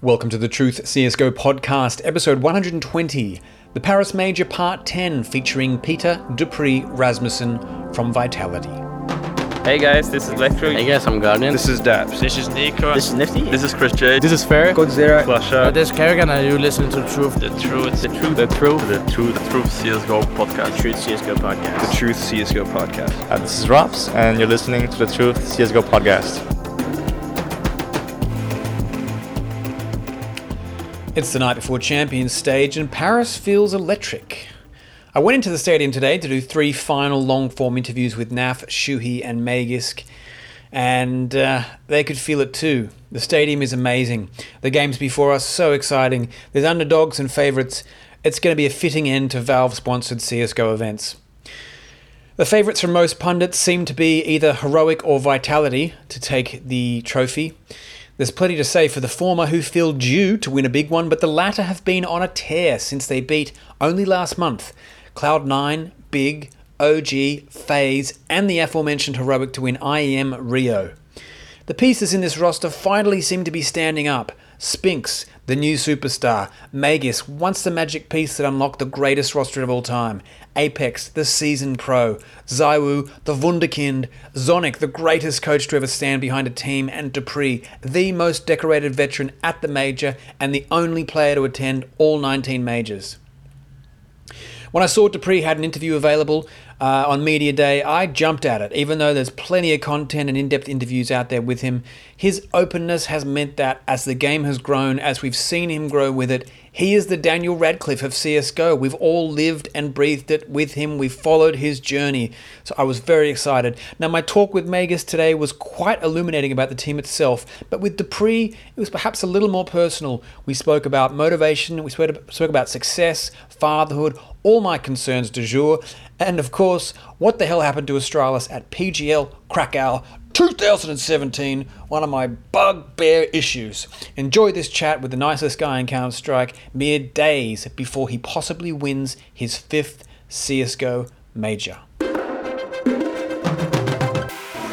Welcome to the Truth CSGO podcast, episode 120, the Paris Major Part 10, featuring Peter dupreeh Rasmussen from Vitality. Hey guys, this is Electro. Hey guys, I'm Guardian. This is Daps. This is Nico. This is Nifty. This is Chris J. This is Fair. Godzilla. Flasha. this is Kerrigan and you listen to the Truth. The Truth. The Truth. The Truth. The Truth. The Truth CSGO podcast. The Truth CSGO podcast. The Truth CSGO podcast. Uh, this is Robs, and you're listening to the Truth CSGO podcast. It's the night before Champions stage, and Paris feels electric. I went into the stadium today to do three final long form interviews with Naf, Shuhi, and Magisk, and uh, they could feel it too. The stadium is amazing. The games before us so exciting. There's underdogs and favourites. It's going to be a fitting end to Valve sponsored CSGO events. The favourites from most pundits seem to be either Heroic or Vitality to take the trophy. There's plenty to say for the former who feel due to win a big one, but the latter have been on a tear since they beat only last month Cloud9, Big, OG, FaZe, and the aforementioned Heroic to win IEM Rio. The pieces in this roster finally seem to be standing up. Spinx, the new superstar. Magisk, once the magic piece that unlocked the greatest roster of all time. Apex, the seasoned pro. ZywOo, the wunderkind. Zonic, the greatest coach to ever stand behind a team. And dupreeh, the most decorated veteran at the major and the only player to attend all 19 majors. When I saw dupreeh had an interview available uh, on Media Day, I jumped at it. Even though there's plenty of content and in depth interviews out there with him, his openness has meant that as the game has grown, as we've seen him grow with it, he is the Daniel Radcliffe of CSGO. We've all lived and breathed it with him. We've followed his journey. So I was very excited. Now, my talk with Magisk today was quite illuminating about the team itself, but with dupreeh, it was perhaps a little more personal. We spoke about motivation, we spoke about success, fatherhood, all my concerns du jour, and of course, what the hell happened to Astralis at PGL Krakow 2017, one of my bugbear issues. Enjoy this chat with the nicest guy in Counter Strike mere days before he possibly wins his fifth CSGO major.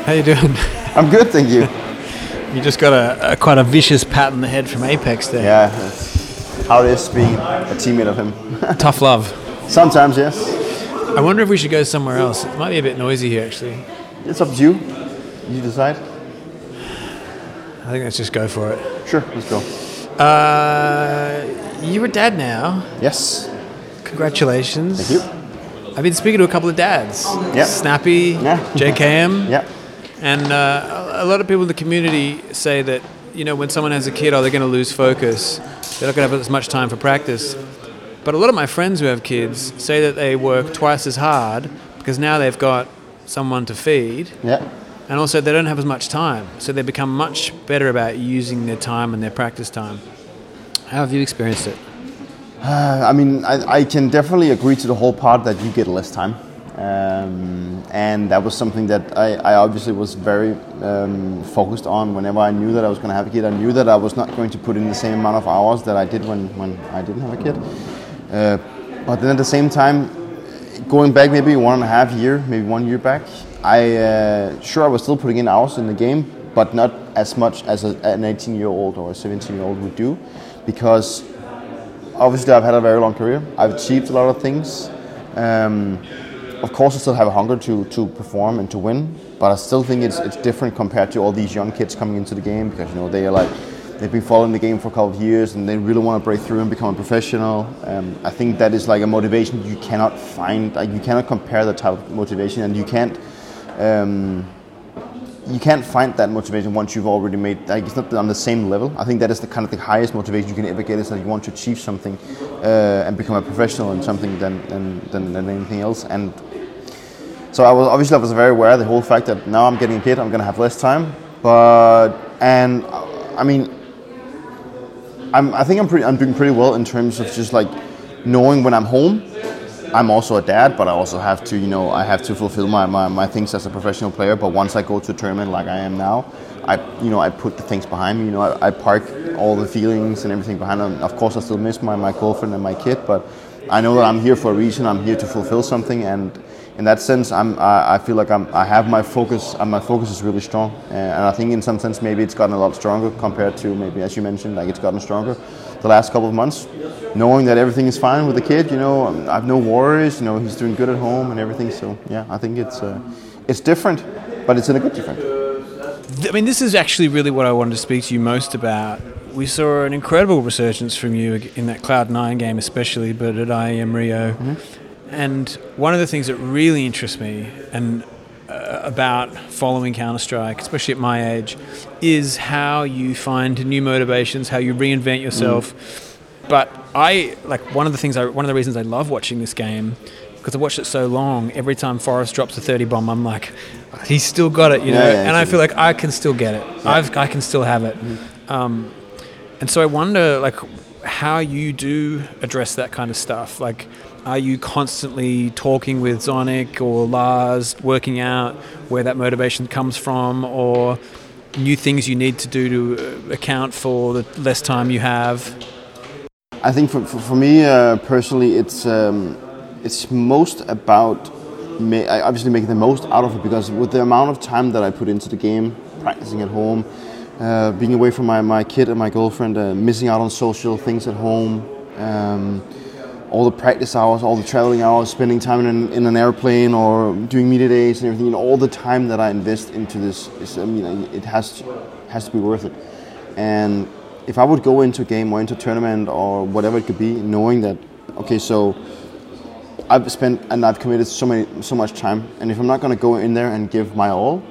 How you doing? I'm good, thank you. You just got a, a quite a vicious pat on the head from Apex there. Yeah, that's how it is being a teammate of him. Tough love. Sometimes, yes. I wonder if we should go somewhere else. It might be a bit noisy here, actually. It's up to you. You decide. I think let's just go for it. Sure, let's go. Uh, you're a dad now. Yes. Congratulations. Thank you. I've been speaking to a couple of dads. Yeah. Snappi, Yeah. JKM. Yeah. And uh, a a lot of people in the community say that, you know, when someone has a kid, oh, they're going to lose focus. They're not going to have as much time for practice. But a lot of my friends who have kids say that they work twice as hard because now they've got someone to feed. Yeah. And also, they don't have as much time. So they become much better about using their time and their practice time. How have you experienced it? Uh, I mean, I, I can definitely agree to the whole part that you get less time. Um, and that was something that I, I obviously was very um, focused on whenever I knew that I was going to have a kid. I knew that I was not going to put in the same amount of hours that I did when, when I didn't have a kid. Uh, but then at the same time, going back maybe one and a half year, maybe one year back, I uh, sure I was still putting in hours in the game, but not as much as a, an 18 year old or a 17 year old would do, because obviously I've had a very long career. I've achieved a lot of things. Um, of course, I still have a hunger to, to perform and to win, but I still think it's it's different compared to all these young kids coming into the game because you know they are like they've been following the game for a couple of years and they really want to break through and become a professional. Um, I think that is like a motivation you cannot find. Like you cannot compare the type of motivation, and you can't. Um, you can't find that motivation once you've already made like it's not on the same level. I think that is the kind of the highest motivation you can ever get is that you want to achieve something uh, and become a professional in something than, than, than, anything else. And so i was obviously i was very aware of the whole fact that now i'm getting a kid i'm going to have less time. But and i mean I'm, i think i'm pretty i'm doing pretty well in terms of just like knowing when i'm home I'm also a dad, but I also have to, you know, I have to fulfill my, my, my things as a professional player. But once I go to a tournament like I am now, I, you know, I put the things behind me. You know, I, I park all the feelings and everything behind them. Of course, I still miss my, my girlfriend and my kid, but I know that I'm here for a reason. I'm here to fulfill something, and in that sense, I'm, I, I feel like I'm, I have my focus, and my focus is really strong. And I think in some sense, maybe it's gotten a lot stronger compared to maybe, as you mentioned, like it's gotten stronger the last couple of months. Knowing that everything is fine with the kid, you know, I have no worries. You know, he's doing good at home and everything. So yeah, I think it's uh, it's different, but it's in a good different. I mean, this is actually really what I wanted to speak to you most about. We saw an incredible resurgence from you in that Cloud Nine game, especially, but at IEM Rio. Mm-hmm. And one of the things that really interests me and uh, about following Counter Strike, especially at my age, is how you find new motivations, how you reinvent yourself. Mm. But I like one of the things I one of the reasons I love watching this game because I watched it so long. Every time f0rest drops a thirty bomb, I'm like, he's still got it, you know. Yeah, yeah, and I feel like I can still get it. Yeah. I've I can still have it. Mm. Um, and so I wonder like how you do address that kind of stuff, like are you constantly talking with Zonic or Lars, working out where that motivation comes from, or new things you need to do to uh, account for the less time you have? I think for, for, for me uh, personally, it's um, it's most about ma- obviously making the most out of it because with the amount of time that I put into the game, practicing at home, uh, being away from my, my kid and my girlfriend, uh, missing out on social things at home. Um, all the practice hours, all the traveling hours, spending time in an, in an airplane or doing media days and everything, you know, all the time that I invest into this, is, I mean, it has to, has to be worth it. And if I would go into a game or into a tournament or whatever it could be, knowing that, okay, so I've spent and I've committed so many, so much time, and if I'm not going to go in there and give my all,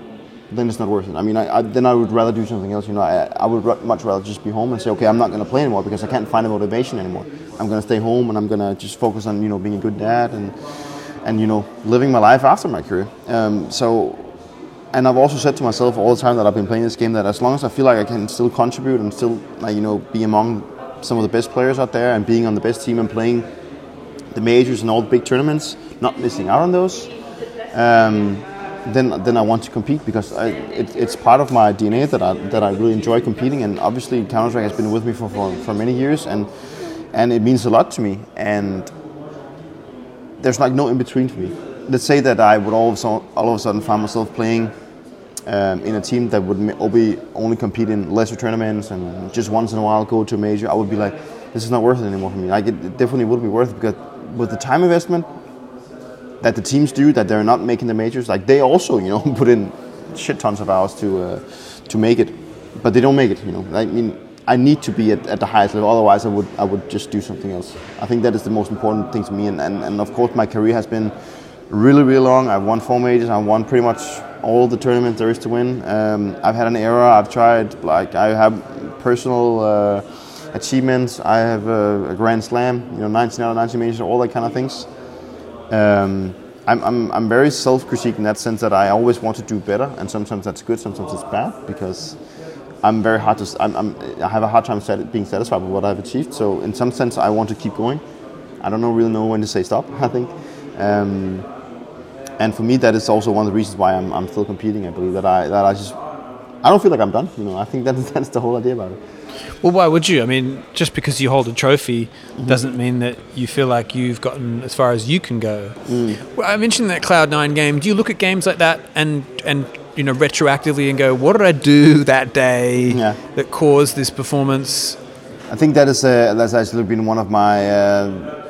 then it's not worth it. I mean, I, I, then I would rather do something else. You know, I, I would much rather just be home and say, okay, I'm not going to play anymore because I can't find the motivation anymore. I'm going to stay home and I'm going to just focus on you know being a good dad and and you know living my life after my career. Um, so, and I've also said to myself all the time that I've been playing this game that as long as I feel like I can still contribute and still like you know be among some of the best players out there and being on the best team and playing the majors and all the big tournaments, not missing out on those. Um, then then I want to compete because I, it, it's part of my DNA that I that I really enjoy competing and obviously Counter Strike has been with me for, for, for many years and and it means a lot to me and there's like no in between for me. Let's say that I would all of a sudden, all of a sudden find myself playing um, in a team that would be only compete in lesser tournaments and just once in a while go to a major. I would be like, this is not worth it anymore for me. Like it definitely would be worth it because with the time investment that the teams do that they're not making the majors. Like they also, you know, put in shit tons of hours to uh, to make it, but they don't make it. You know, I mean, I need to be at, at the highest level. Otherwise, I would I would just do something else. I think that is the most important thing to me. And and, and of course, my career has been really really long. I've won four majors. I've won pretty much all the tournaments there is to win. Um, I've had an era. I've tried like I have personal. Uh, achievements. I have a, a, Grand Slam, you know, 19 out of 19 majors, all that kind of things. Um, I'm, I'm, I'm very self-critique in that sense that I always want to do better, and sometimes that's good, sometimes it's bad, because I'm very hard to. I'm, I'm, i have a hard time set, being satisfied with what I've achieved. So in some sense, I want to keep going. I don't know, really know when to say stop. I think, um, and for me, that is also one of the reasons why I'm, I'm still competing. I believe that I that I just I don't feel like I'm done. You know, I think that's that's the whole idea about it. Well, why would you? I mean, just because you hold a trophy mm-hmm. doesn't mean that you feel like you've gotten as far as you can go. Mm. Well, I mentioned that Cloud Nine game. Do you look at games like that and and you know retroactively and go, what did I do that day yeah. that caused this performance? I think that is uh, that's actually been one of my. Uh,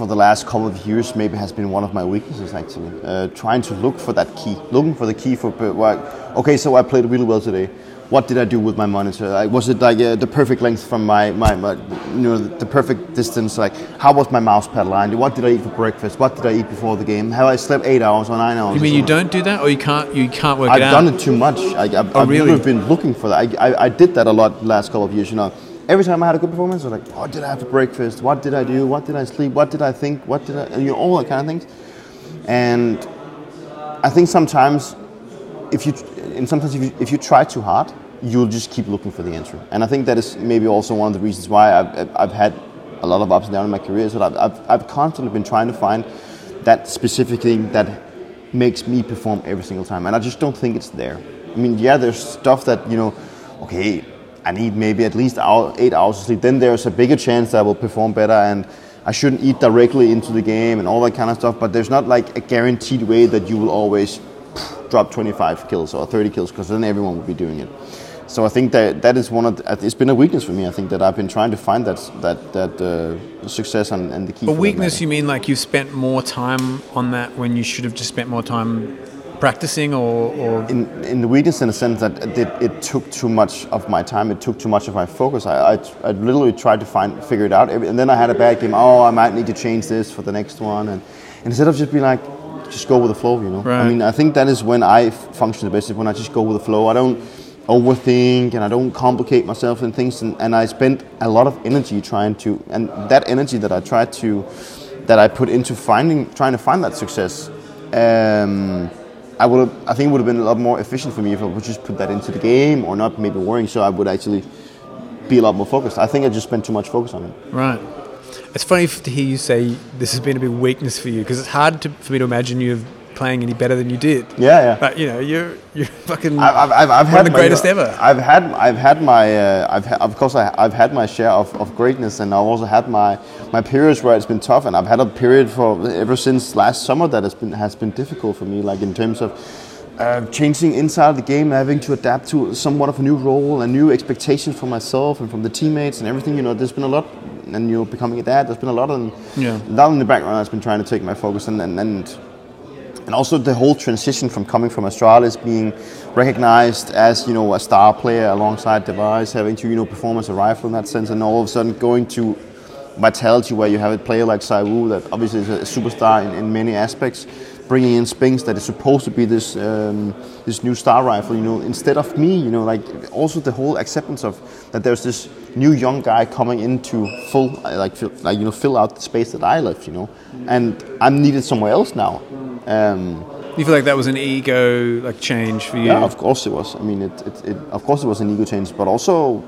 for the last couple of years, maybe has been one of my weaknesses actually. Uh, trying to look for that key, looking for the key for. Like, okay, so I played really well today what did I do with my monitor? Like, was it like uh, the perfect length from my, my, my, you know, the perfect distance? Like, how was my mouse pad aligned? What did I eat for breakfast? What did I eat before the game? Have I slept eight hours or nine hours? You mean you don't do that, or you can't? You can't work I've it out. I've done it too much. I, have oh, really? Been looking for that. I, I, I, did that a lot the last couple of years. You know, every time I had a good performance, I was like, what did I have for breakfast? What did I do? What did I sleep? What did I think? What did I? You know, all that kind of things. And I think sometimes, if you, and sometimes if you, if you try too hard you'll just keep looking for the answer. And I think that is maybe also one of the reasons why I've, I've had a lot of ups and downs in my career that I've, I've, I've constantly been trying to find that specific thing that makes me perform every single time. And I just don't think it's there. I mean, yeah, there's stuff that, you know, okay, I need maybe at least eight hours of sleep. Then there's a bigger chance that I will perform better. And I shouldn't eat directly into the game and all that kind of stuff. But there's not like a guaranteed way that you will always drop 25 kills or 30 kills because then everyone will be doing it. So I think that that is one of the, it's been a weakness for me. I think that I've been trying to find that that that uh, success and, and the key. A weakness, you mean like you've spent more time on that when you should have just spent more time practicing or, or in, in the weakness in the sense that it, it took too much of my time, it took too much of my focus. I, I, I literally tried to find figure it out, and then I had a bad game. Oh, I might need to change this for the next one, and instead of just being like, just go with the flow, you know. Right. I mean, I think that is when I function the best. Is when I just go with the flow. I don't overthink and I don't complicate myself in things, and, and I spend a lot of energy trying to, and that energy that I try to, that I put into finding, trying to find that success. Um, I would I think it would have been a lot more efficient for me if I would just put that into the game or not maybe worrying so I would actually be a lot more focused. I think I just spent too much focus on it. right? It's funny to hear you say this has been a big weakness for you because it's hard to, for me to imagine you playing any better than you did. Yeah, yeah. But you know, you're you're fucking I've, I've, I've, had of the my- greatest ever. I've had I've had my uh, I've ha- of course I, I've had my share of, of greatness and I've also had my my periods where it's been tough and I've had a period for ever since last summer that has been has been difficult for me like in terms of uh, changing inside the game, having to adapt to somewhat of a new role and new expectations for myself and from the teammates and everything. You know, there's been a lot, and you're becoming a dad. There's been a lot, and Yeah. a lot in the background. That's been trying to take my focus and and. and and also the whole transition from coming from Astralis being recognized as you know a star player alongside Device, having to you know perform as a rifle in that sense, and all of a sudden going to Vitality where you have a player like ZywOo that obviously is a superstar in, in many aspects, bringing in Spinx that is supposed to be this um, this new star rifle, you know, instead of me, you know, like also the whole acceptance of that there's this new young guy coming into full like fill, like you know fill out the space that I left, you know, and I'm needed somewhere else now. Um, You feel like that was an ego like change for you? yeah, of course it was. I mean, it, it, it of course it was an ego change, but also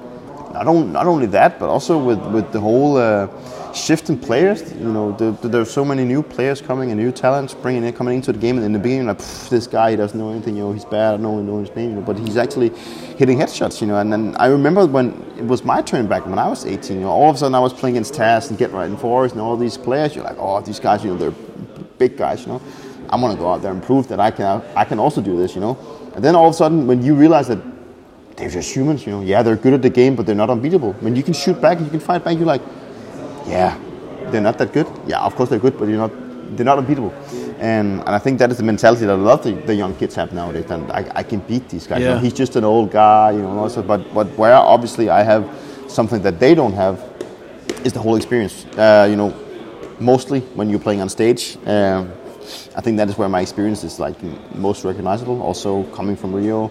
not, on, not only that, but also with with the whole uh, shift in players. You know, the, the, there's so many new players coming and new talents bringing in, coming into the game. And in the beginning, like this guy, he doesn't know anything. You know, he's bad. I don't know, his name. You know, but he's actually hitting headshots. You know, and then I remember when it was my turn back when I was 18. You know, all of a sudden I was playing against TaZ and GeT_RiGhT and f0rest and all these players. You're like, oh, these guys, you know, they're big guys. You know, I want to go out there and prove that I can I can also do this. You know, and then all of a sudden when you realize that they're just humans, you know. Yeah, they're good at the game, but they're not unbeatable. When you can shoot back and you can fight back, you're like, yeah, they're not that good. Yeah, of course they're good, but you're not, they're not unbeatable. And, and I think that is the mentality that a lot of the, the young kids have nowadays. And I, I can beat these guys. You know, he's just an old guy, you know. Also, but but where obviously I have something that they don't have is the whole experience. Uh, you know, mostly when you're playing on stage. Um, I think that is where my experience is like most recognizable. Also coming from Rio,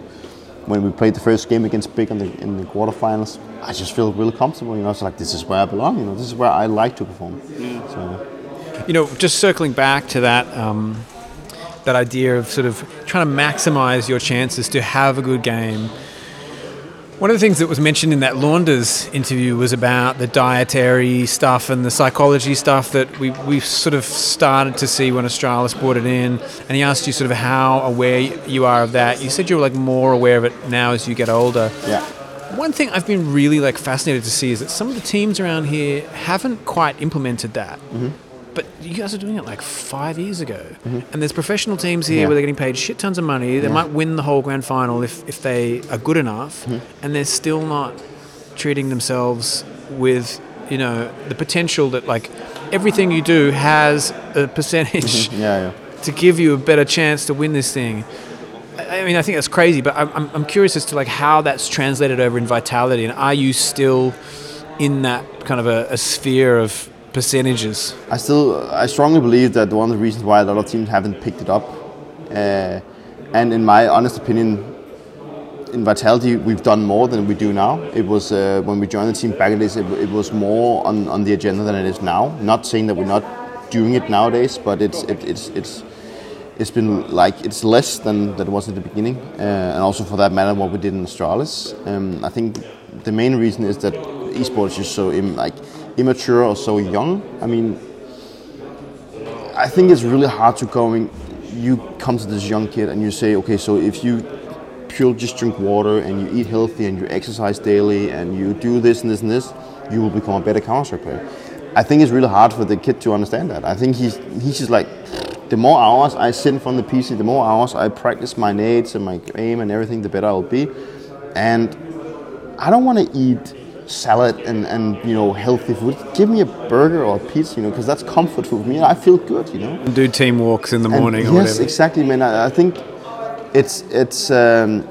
when we played the first game against Big in the in the quarterfinals, I just feel really comfortable. You know, it's like this is where I belong. You know, this is where I like to perform. So You know, just circling back to that um, that idea of sort of trying to maximize your chances to have a good game. One of the things that was mentioned in that Launders interview was about the dietary stuff and the psychology stuff that we we sort of started to see when Astralis brought it in. And he asked you sort of how aware you are of that. You said you were like more aware of it now as you get older. yeah, One thing I've been really like fascinated to see is that some of the teams around here haven't quite implemented that. Mm-hmm. But you guys are doing it like five years ago, and there's professional teams here Yeah. where they're getting paid shit tons of money. They might win the whole grand final if, if they are good enough, Mm-hmm. and they're still not treating themselves with you know the potential that like everything you do has a percentage yeah, yeah. to give you a better chance to win this thing. I mean, I think that's crazy, but I'm, I'm, I'm curious as to like how that's translated over in vitality, and are you still in that kind of a, a sphere of percentages? I still, I strongly believe that one of the reasons why a lot of teams haven't picked it up, uh, and in my honest opinion, in Vitality we've done more than we do now. It was uh, when we joined the team back in days, it, it was more on, on the agenda than it is now. Not saying that we're not doing it nowadays, but it's it, it's it's it's been like it's less than, that was at the beginning, uh, and also for that matter, what we did in Astralis. Um, I think the main reason is that esports is so like immature or so young. I mean, I think it's really hard to go. I you come to this young kid and you say, okay, so if you pure just drink water and you eat healthy and you exercise daily and you do this and this and this, you will become a better Counter player. I think it's really hard for the kid to understand that. I think he's he's just like, the more hours I sit in front of the PC, the more hours I practice my nades and my aim and everything, the better I'll be. And I don't want to eat salad and, and you know healthy food. Give me a burger or a pizza, you know, because that's comfort food for me. I feel good, you know. Do team walks in the And morning or yes, whatever. exactly, man. I, I think it's it's um,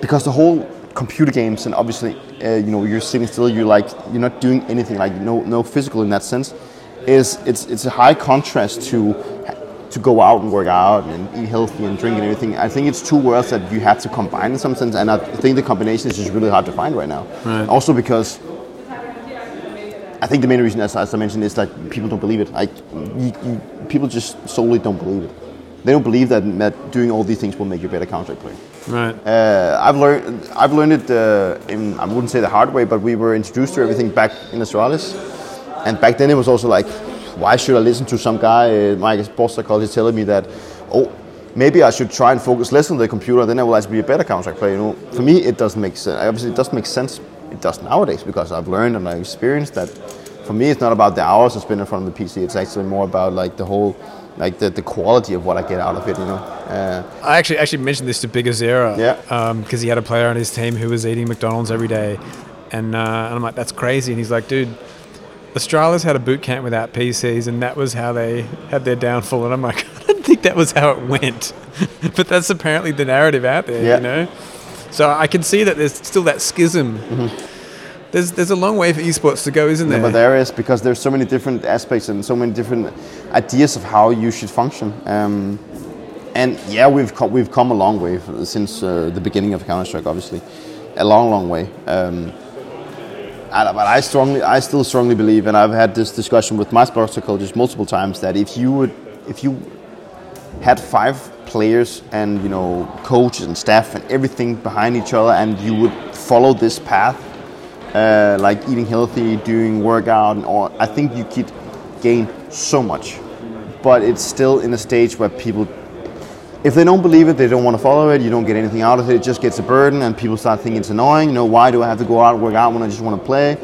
because the whole computer games and obviously uh, you know you're sitting still. You're like you're not doing anything like no no physical in that sense. Is it's it's a high contrast to to go out and work out and eat healthy and drink and everything. I think it's two worlds that you have to combine in some sense, and I think the combination is just really hard to find right now. Right. Also because I think the main reason, as, as I mentioned, is that people don't believe it. Like, you, you, people just solely don't believe it. They don't believe that, that doing all these things will make you a better Counter player. Right. Uh, I've learned, I've learned it. Uh, in, I wouldn't say the hard way, but we were introduced to everything back in Astralis, and back then it was also like, why should I listen to some guy, uh, my sports psychologist, telling me that, oh, maybe I should try and focus less on the computer, then I will actually be a better Counter player. You know, for me, it doesn't make sense. Obviously, it doesn't make sense. It does nowadays because I've learned and I've experienced that. For me, it's not about the hours I spend in front of the PC. It's actually more about like the whole, like the, the quality of what I get out of it. You know. Uh, I actually actually mentioned this to Big Azera. Yeah. Because he had a player on his team who was eating McDonald's every day, and, uh, and I'm like, that's crazy. And he's like, dude, Astralis had a boot camp without PCs, and that was how they had their downfall. And I'm like, I don't think that was how it went, but that's apparently the narrative out there. Yeah. You know. So I can see that there's still that schism. There's there's a long way for esports to go, isn't there? Yeah, but there is because there's so many different aspects and so many different ideas of how you should function. Um, and yeah, we've co- we've come a long way since uh, the beginning of Counter Strike. Obviously, a long, long way. Um, and- but I strongly, I still strongly believe, and I've had this discussion with my sports psychologist multiple times that if you would, if you had five players and you know coaches and staff and everything behind each other, and you would follow this path, uh, like eating healthy, doing workout, and all, I think you could gain so much. But it's still in a stage where people, if they don't believe it, they don't want to follow it. You don't get anything out of it. It just gets a burden, and people start thinking it's annoying. You know, why do I have to go out and work out when I just want to play?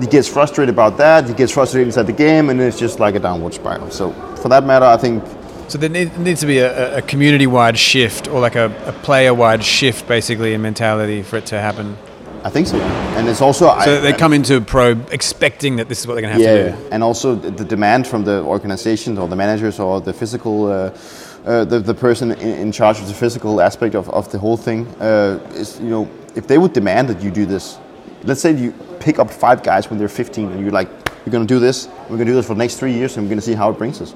He gets frustrated about that. He gets frustrated inside the game, and it's just like a downward spiral. So, for that matter, I think So there need- needs to be a, a community-wide shift, or like a, a player-wide shift, basically, in mentality for it to happen. I think so. And it's also So I, they come into pro expecting that this is what they're going to have yeah, to do. and also the the demand from the organizations or the managers or the physical, uh, uh, the, the person in, in charge of the physical aspect of, of the whole thing uh, is, you know, if they would demand that you do this, let's say you pick up five guys when they're 15 and you're like, we're going to do this, we're going to do this for the next three years and we're going to see how it brings us.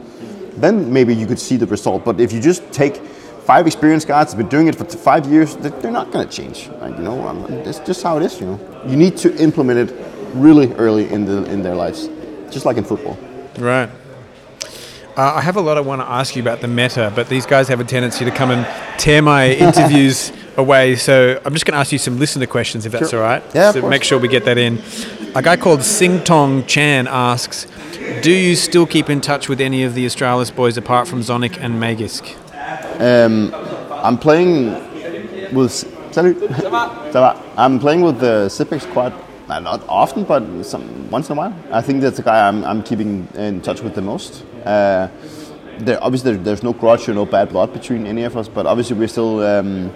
Then maybe you could see the result. But if you just take five experienced guys that've been doing it for five years, they- they're not going to change. Like, you know, um, it's just how it is. You know, you need to implement it really early in the in their lives, just like in football. Right. Uh, I have a lot I want to ask you about the meta, but these guys have a tendency to come and tear my interviews away. So I'm just going to ask you some listener questions, if that's Sure. all right. Yeah, of So course. make sure we get that in. A guy called Sing Tong Chan asks, "Do you still keep in touch with any of the Astralis boys apart from Zonic and Magisk?" I'm playing with salut. Ça va. I'm playing with the Xyp9x quite uh, not often, but some, once in a while. I think that's the guy I'm, I'm keeping in touch with the most. Uh, there, obviously, there, there's no grudge or no bad blood between any of us, but obviously we're still um,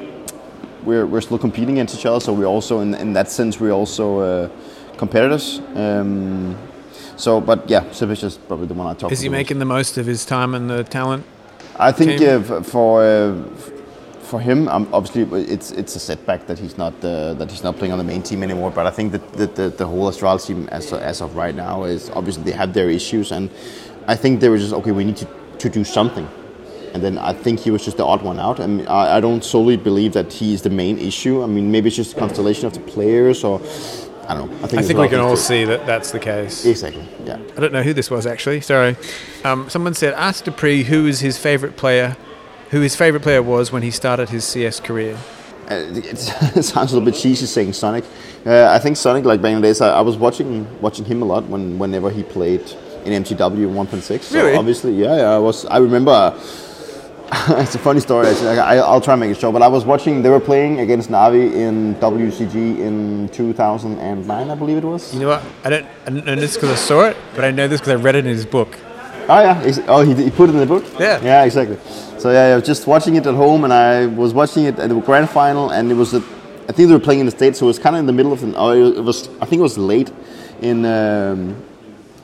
we're, we're still competing against each other. So we're also in, in that sense we're also uh, competitors. Um, so, but yeah, Xyp9x is probably the one I talk. Is he the most. making the most of his time and the talent? I think uh, for uh, for him, um, obviously it's it's a setback that he's not uh, that he's not playing on the main team anymore. But I think that the, the, the whole Astral team, as as of right now, is obviously they have their issues, and I think they were just okay. We need to, to do something, and then I think he was just the odd one out. I mean, I, I don't solely believe that he is the main issue. I mean, maybe it's just a constellation of the players, or I don't know. I think, I think we can all see that that's the case. exactly. Yeah. I don't know who this was actually. Sorry. Um, someone said, ask dupreeh who is his favorite player, who his favorite player was when he started his CS career. Uh, it sounds a little bit cheesy saying Zonic. Uh, I think Zonic, like back in the days, I, I was watching watching him a lot when whenever he played in MTW 1.6. So Really? obviously, yeah, yeah, I was. I remember. it's a funny story. Actually. I, I'll try and make it short. But I was watching. They were playing against Navi in WCG in 2009, I believe it was. You know what? I don't, I don't know this because I saw it, but I know this because I read it in his book. Oh yeah. Oh, he, he put it in the book. Yeah. Yeah, exactly. So yeah, I was just watching it at home, and I was watching it at the grand final, and it was. A, I think they were playing in the states, so it was kind of in the middle of the. Oh, it was. I think it was late, in. Um,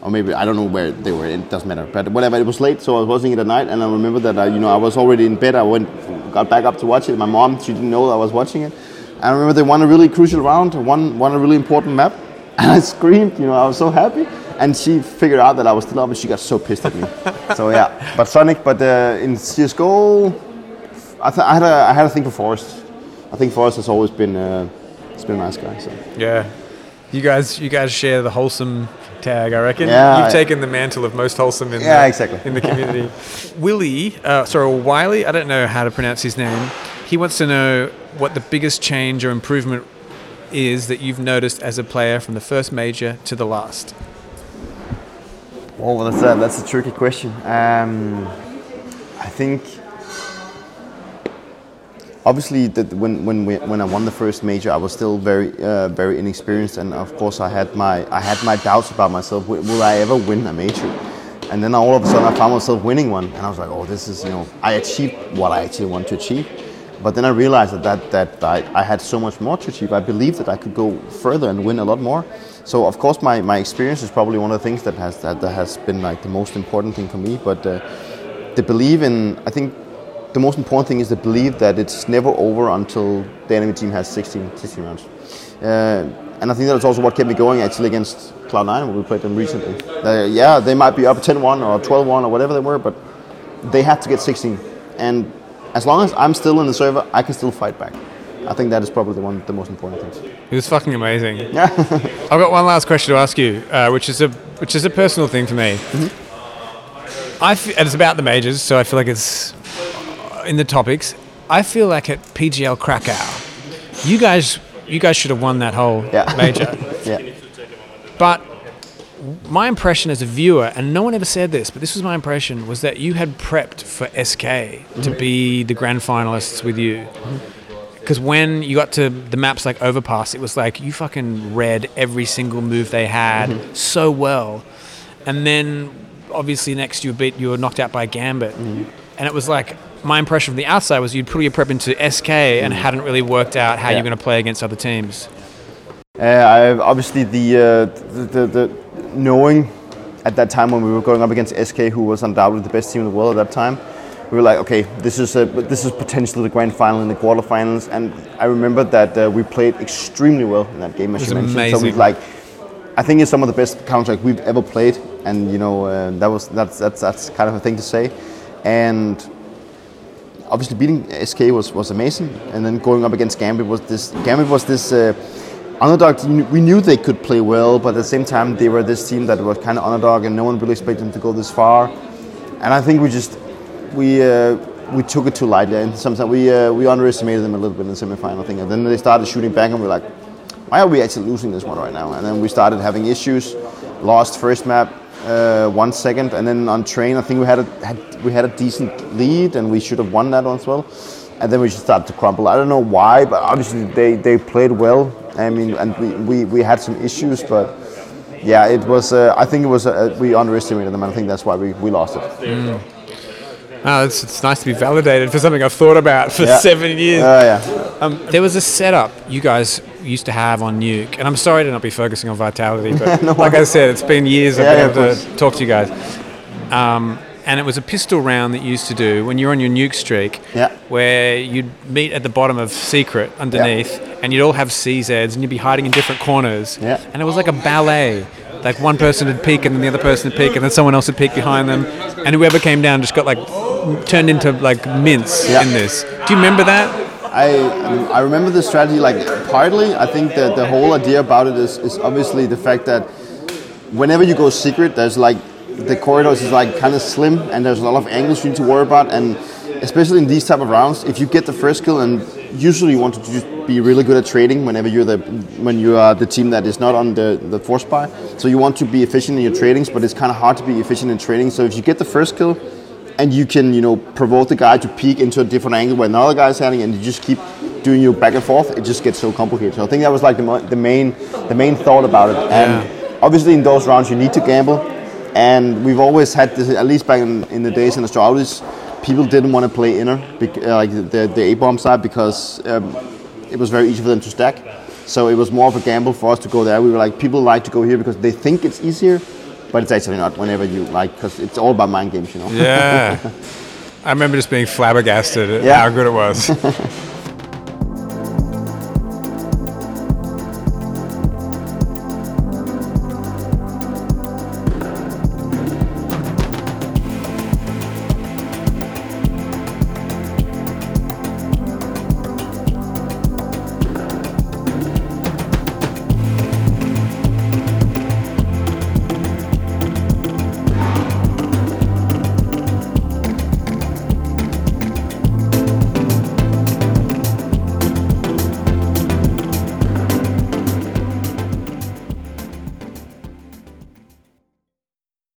or maybe I don't know where they were. It doesn't matter. But whatever, it was late, so I was watching it at night, and I remember that I, you know, I was already in bed. I went, got back up to watch it. My mom, she didn't know that I was watching it. I remember they won a really crucial round, won won a really important map, and I screamed. You know, I was so happy. And she figured out that I was still up, and she got so pissed at me. so yeah, but Zonic, but uh, in CS:GO, I, th- I had a I had a thing for f0rest. I think f0rest has always been uh, has been a nice guy. So. Yeah. You guys, you guys share the wholesome tag, I reckon. Yeah, You've taken the mantle of most wholesome in Yeah, the, exactly. in the community. Willie, uh, sorry, Wiley, I don't know how to pronounce his name. He wants to know what the biggest change or improvement is that you've noticed as a player from the first major to the last. Oh, that's a, that's a tricky question. Um, I think obviously that when when we, when I won the first major, I was still very uh, very inexperienced, and of course I had my I had my doubts about myself. Will, will I ever win a major? And then all of a sudden I found myself winning one, and I was like, oh, this is you know I achieved what I actually want to achieve. But then I realized that that, that I, I had so much more to achieve. I believed that I could go further and win a lot more. So of course my, my experience is probably one of the things that has that, that has been like the most important thing for me. But uh, the belief in I think the most important thing is the belief that it's never over until the enemy team has 16, 16 rounds. Uh, and I think that's also what kept me going actually against Cloud9 when we played them recently. Uh, yeah, they might be up 10 1 or 12 1 or whatever they were, but they had to get 16. And as long as I'm still in the server, I can still fight back. I think that is probably the one the most important things. It was fucking amazing. Yeah. I've got one last question to ask you, uh, which is a which is a personal thing for me. I f- and it's about the majors, so I feel like it's in the topics. I feel like at PGL Krakow, you guys you guys should have won that whole Yeah. major. Yeah. But my impression as a viewer, and no one ever said this, but this was my impression, was that you had prepped for SK to mm-hmm. be the grand finalists with you. Mm-hmm. Because when you got to the maps like Overpass, it was like you fucking read every single move they had mm-hmm. so well. And then obviously next you beat, you were knocked out by Gambit. And it was like, my impression from the outside was you'd put your prep into SK and it hadn't really worked out how Yeah. you're going to play against other teams. Uh, I obviously the, uh, the, the the knowing at that time when we were going up against SK, who was undoubtedly the best team in the world at that time, we were like, okay, this is a, this is potentially the grand final and the quarterfinals. And I remember that uh, we played extremely well in that game, as It you was mentioned. So we amazing. like, I think it's some of the best counter we've ever played, and you know uh, that was that's that's that's kind of a thing to say, and obviously beating SK was, was amazing, and then going up against Gambit was this. Gambit was this uh, underdog. We knew they could play well, but at the same time they were this team that was kind of underdog, and no one really expected them to go this far. And I think we just we uh, we took it too lightly, and sometimes we uh, we underestimated them a little bit in the semifinal thing. And then they started shooting back, and we are like, why are we actually losing this one right now? And then we started having issues. Lost first map, uh, one second, and then on train, I think we had a had, we had a decent lead, and we should have won that one as well. And then we just started to crumble. I don't know why, but obviously they, they played well. I mean, and we, we, we had some issues, but yeah, it was. Uh, I think it was uh, we underestimated them, and I think that's why we, we lost it. Oh, it's, it's nice to be validated for something I've thought about for Yeah. seven years. Uh, yeah. Um, there was a setup you guys used to have on Nuke, and I'm sorry to not be focusing on Vitality, but like I said, it's been years Yeah, I've yeah, been able to talk to you guys. Um, and it was a pistol round that you used to do when you're on your Nuke streak, Yeah. where you'd meet at the bottom of Secret underneath, and you'd all have CZs, and you'd be hiding in different corners. Yeah. And it was like a ballet. Like one person would peek, and then the other person would peek, and then someone else would peek behind them, and whoever came down just got like turned into like mints Yeah. in this. Do you remember that? I I remember the strategy like partly. I think that the whole idea about it is, is obviously the fact that whenever you go secret, there's like the corridors is like kind of slim, and there's a lot of angles you need to worry about, and especially in these type of rounds, if you get the first kill, and usually you want to just be really good at trading whenever you're the when you are the team that is not on the the force buy, so you want to be efficient in your tradings, but it's kind of hard to be efficient in trading. So if you get the first kill, and you can you know provoke the guy to peek into a different angle where another guy is heading, and you just keep doing your back and forth. It just gets so complicated. So I think that was like the, the main the main thought about it. And obviously in those rounds you need to gamble, and we've always had this at least back in, in the days in Astralis, people didn't want to play inner, uh, like the the A bomb side because. Um, it was very easy for them to stack. So it was more of a gamble for us to go there. We were like, people like to go here because they think it's easier, but it's actually not. Whenever you like, because it's all about mind games, you know. Yeah. I remember just being flabbergasted at Yeah. how good it was.